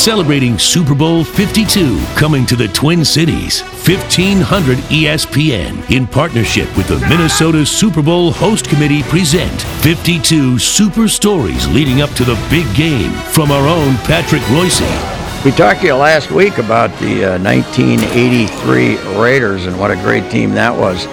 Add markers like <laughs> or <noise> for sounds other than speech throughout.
celebrating Super Bowl 52 coming to the Twin Cities. 1500 ESPN in partnership with the Minnesota Super Bowl Host Committee present 52 super stories leading up to the big game from our own Patrick Reusse. We talked to you last week about the uh, 1983 Raiders and what a great team that was.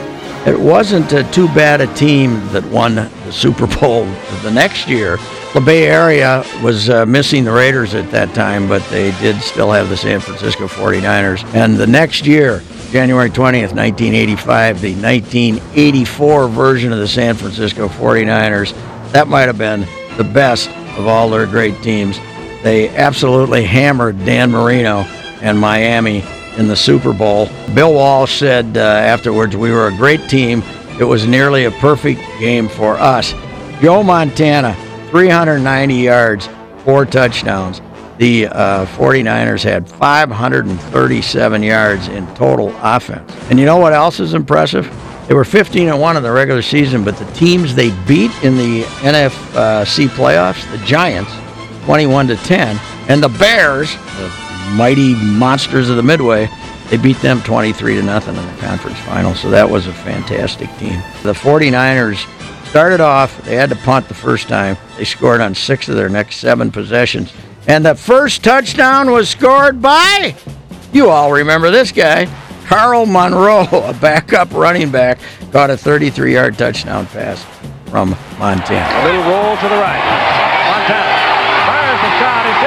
It wasn't uh, too bad a team that won the Super Bowl <laughs> the next year. The Bay Area was uh, missing the Raiders at that time, but they did still have the San Francisco 49ers. And the next year, January 20th, 1985, the 1984 version of the San Francisco 49ers, that might have been the best of all their great teams. They absolutely hammered Dan Marino and Miami in the Super Bowl. Bill Walsh said uh, afterwards, We were a great team. It was nearly a perfect game for us. Joe Montana, 390 yards, four touchdowns. The uh, 49ers had 537 yards in total offense. And you know what else is impressive? They were 15 and 1 in the regular season, but the teams they beat in the NFC playoffs, the Giants, 21 to 10, and the Bears, the mighty monsters of the Midway, they beat them 23 to nothing in the conference final. So that was a fantastic team. The 49ers started off, they had to punt the first time. They scored on six of their next seven possessions. And the first touchdown was scored by, you all remember this guy, Carl Monroe, a backup running back, caught a 33 yard touchdown pass from Montana. A little roll to the right. Montana fires the shot.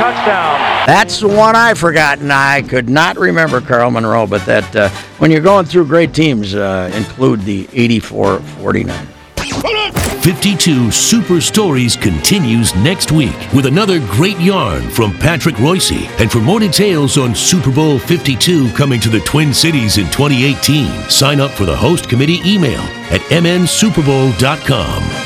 Touchdown. That's the one I forgot, and I could not remember Carl Monroe. But that, uh, when you're going through great teams, uh, include the 84 49. 52 Super Stories continues next week with another great yarn from Patrick Reusse. And for more details on Super Bowl 52 coming to the Twin Cities in 2018, sign up for the host committee email at mnsuperbowl.com.